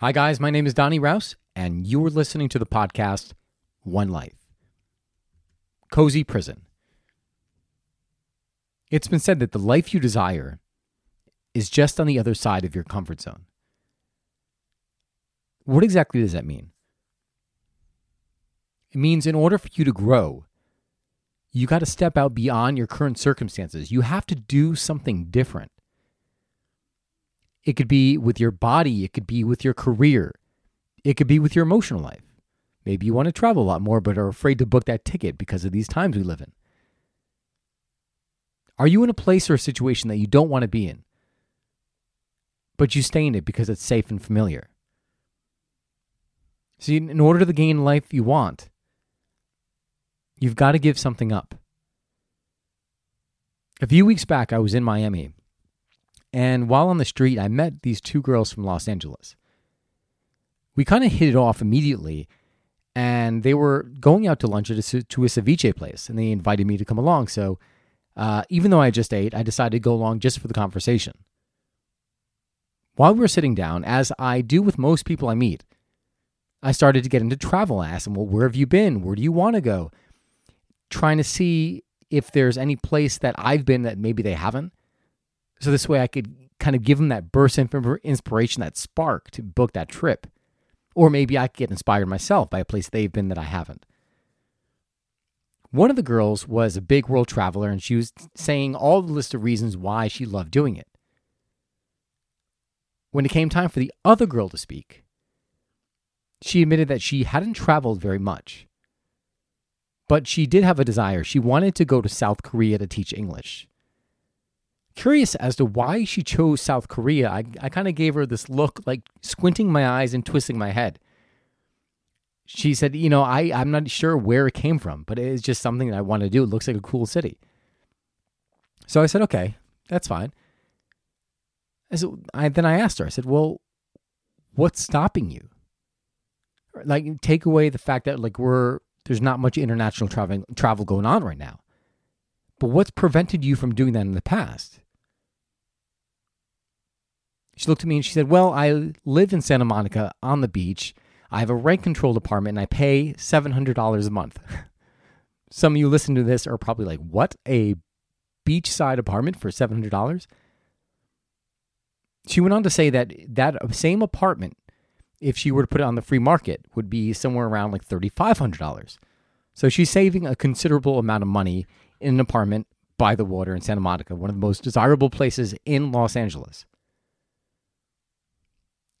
Hi, guys. My name is Donnie Rouse, and you're listening to the podcast One Life Cozy Prison. It's been said that the life you desire is just on the other side of your comfort zone. What exactly does that mean? It means in order for you to grow, you got to step out beyond your current circumstances. You have to do something different. It could be with your body, it could be with your career, it could be with your emotional life. Maybe you want to travel a lot more, but are afraid to book that ticket because of these times we live in. Are you in a place or a situation that you don't want to be in, but you stay in it because it's safe and familiar? See, in order to gain life you want, you've got to give something up. A few weeks back, I was in Miami and while on the street, I met these two girls from Los Angeles. We kind of hit it off immediately, and they were going out to lunch at a, to a ceviche place, and they invited me to come along. So, uh, even though I just ate, I decided to go along just for the conversation. While we were sitting down, as I do with most people I meet, I started to get into travel. I asked them, Well, where have you been? Where do you want to go? Trying to see if there's any place that I've been that maybe they haven't. So this way I could kind of give them that burst of inspiration, that spark to book that trip. Or maybe I could get inspired myself by a place they've been that I haven't. One of the girls was a big world traveler and she was saying all the list of reasons why she loved doing it. When it came time for the other girl to speak, she admitted that she hadn't traveled very much. But she did have a desire. She wanted to go to South Korea to teach English curious as to why she chose South Korea. I, I kind of gave her this look, like squinting my eyes and twisting my head. She said, You know, I, I'm not sure where it came from, but it's just something that I want to do. It looks like a cool city. So I said, Okay, that's fine. I said, I, then I asked her, I said, Well, what's stopping you? Like, take away the fact that, like, we're, there's not much international travel, travel going on right now. But what's prevented you from doing that in the past? She looked at me and she said, Well, I live in Santa Monica on the beach. I have a rent controlled apartment and I pay $700 a month. Some of you listen to this are probably like, What? A beachside apartment for $700? She went on to say that that same apartment, if she were to put it on the free market, would be somewhere around like $3,500. So she's saving a considerable amount of money in an apartment by the water in Santa Monica, one of the most desirable places in Los Angeles.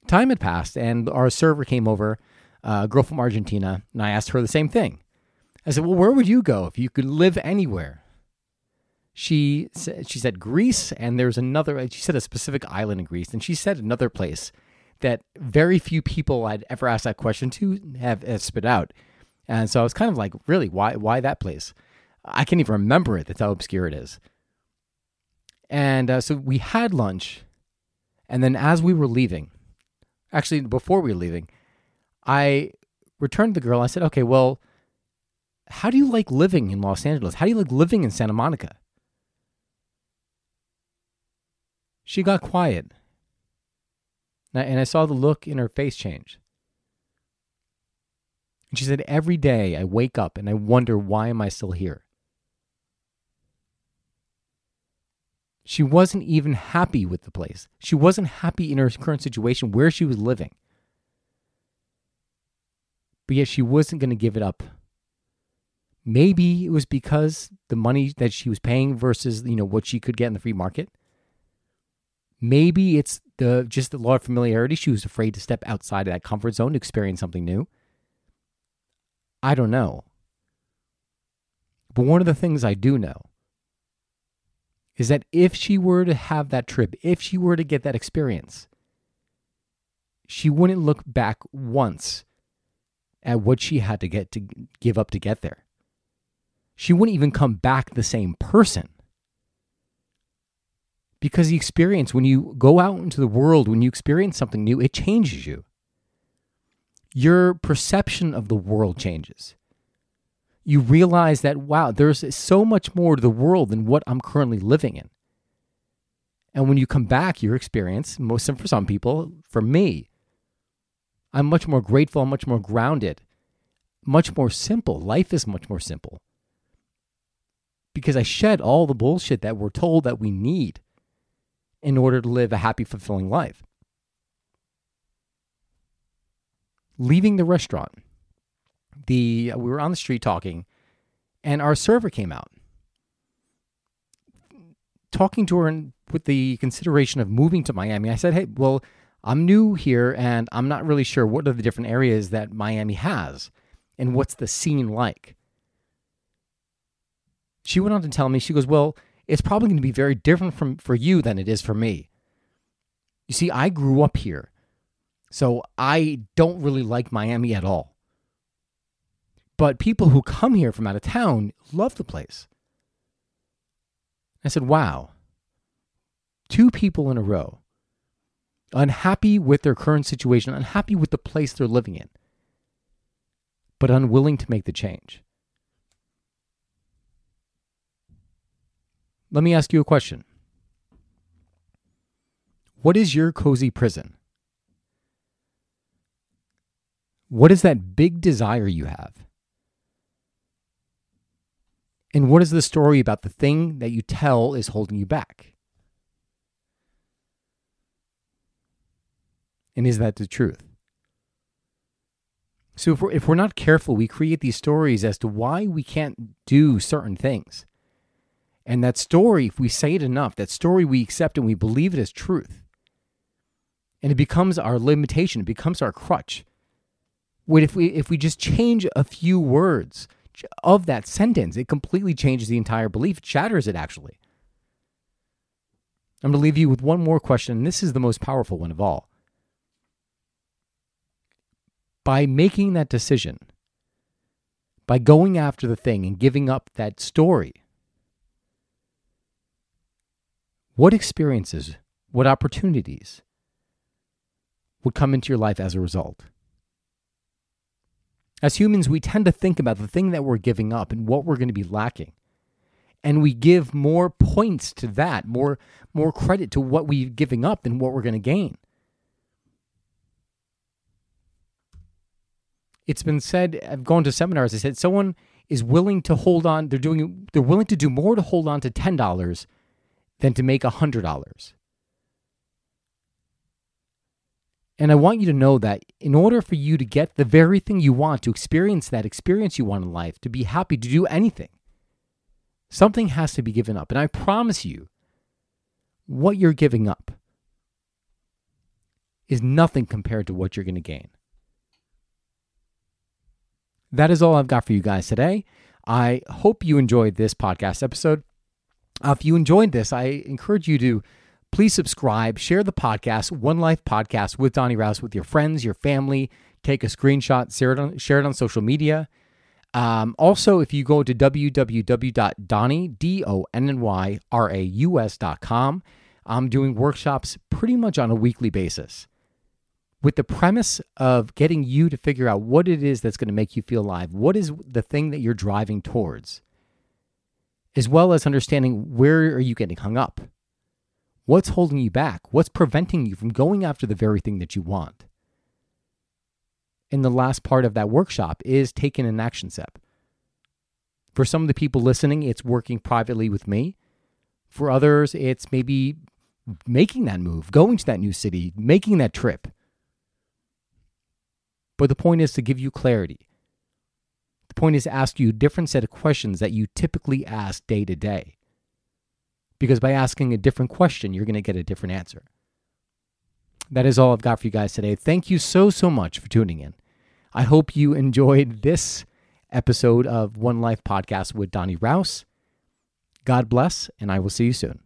Time had passed, and our server came over, a girl from Argentina, and I asked her the same thing. I said, Well, where would you go if you could live anywhere? She said, she said Greece, and there's another, she said a specific island in Greece, and she said another place that very few people I'd ever asked that question to have, have spit out. And so I was kind of like, really, why, why that place? I can't even remember it. That's how obscure it is. And uh, so we had lunch. And then as we were leaving, actually, before we were leaving, I returned to the girl. I said, okay, well, how do you like living in Los Angeles? How do you like living in Santa Monica? She got quiet. And I saw the look in her face change. And she said, Every day I wake up and I wonder, why am I still here? She wasn't even happy with the place. She wasn't happy in her current situation where she was living. But yet she wasn't going to give it up. Maybe it was because the money that she was paying versus, you know, what she could get in the free market. Maybe it's the just the law of familiarity. She was afraid to step outside of that comfort zone to experience something new. I don't know. But one of the things I do know is that if she were to have that trip, if she were to get that experience, she wouldn't look back once at what she had to get to give up to get there. She wouldn't even come back the same person. Because the experience, when you go out into the world, when you experience something new, it changes you. Your perception of the world changes you realize that, wow, there's so much more to the world than what I'm currently living in. And when you come back, your experience, most for some people, for me, I'm much more grateful, much more grounded, much more simple. Life is much more simple. Because I shed all the bullshit that we're told that we need in order to live a happy, fulfilling life. Leaving the restaurant, the we were on the street talking, and our server came out talking to her and with the consideration of moving to Miami, I said, "Hey, well, I'm new here and I'm not really sure what are the different areas that Miami has and what's the scene like." She went on to tell me, she goes, "Well, it's probably going to be very different from for you than it is for me. You see, I grew up here. So I don't really like Miami at all. But people who come here from out of town love the place. I said, wow. Two people in a row, unhappy with their current situation, unhappy with the place they're living in, but unwilling to make the change. Let me ask you a question. What is your cozy prison? What is that big desire you have? And what is the story about the thing that you tell is holding you back? And is that the truth? So if we're, if we're not careful, we create these stories as to why we can't do certain things. And that story, if we say it enough, that story we accept and we believe it as truth. And it becomes our limitation, it becomes our crutch. What if we if we just change a few words of that sentence. It completely changes the entire belief, shatters it actually. I'm going to leave you with one more question, and this is the most powerful one of all. By making that decision, by going after the thing and giving up that story, what experiences, what opportunities would come into your life as a result? As humans, we tend to think about the thing that we're giving up and what we're going to be lacking. And we give more points to that, more, more credit to what we're giving up than what we're going to gain. It's been said, I've gone to seminars, I said someone is willing to hold on, they're doing they're willing to do more to hold on to $10 than to make $100. And I want you to know that in order for you to get the very thing you want, to experience that experience you want in life, to be happy, to do anything, something has to be given up. And I promise you, what you're giving up is nothing compared to what you're going to gain. That is all I've got for you guys today. I hope you enjoyed this podcast episode. Uh, if you enjoyed this, I encourage you to Please subscribe, share the podcast, One Life Podcast with Donnie Rouse with your friends, your family. Take a screenshot, share it on, share it on social media. Um, also, if you go to www.donny.com, I'm doing workshops pretty much on a weekly basis with the premise of getting you to figure out what it is that's going to make you feel alive. What is the thing that you're driving towards? As well as understanding where are you getting hung up? What's holding you back? What's preventing you from going after the very thing that you want? And the last part of that workshop is taking an action step. For some of the people listening, it's working privately with me. For others, it's maybe making that move, going to that new city, making that trip. But the point is to give you clarity. The point is to ask you a different set of questions that you typically ask day to day because by asking a different question, you're going to get a different answer. That is all I've got for you guys today. Thank you so, so much for tuning in. I hope you enjoyed this episode of One Life Podcast with Donnie Rouse. God bless, and I will see you soon.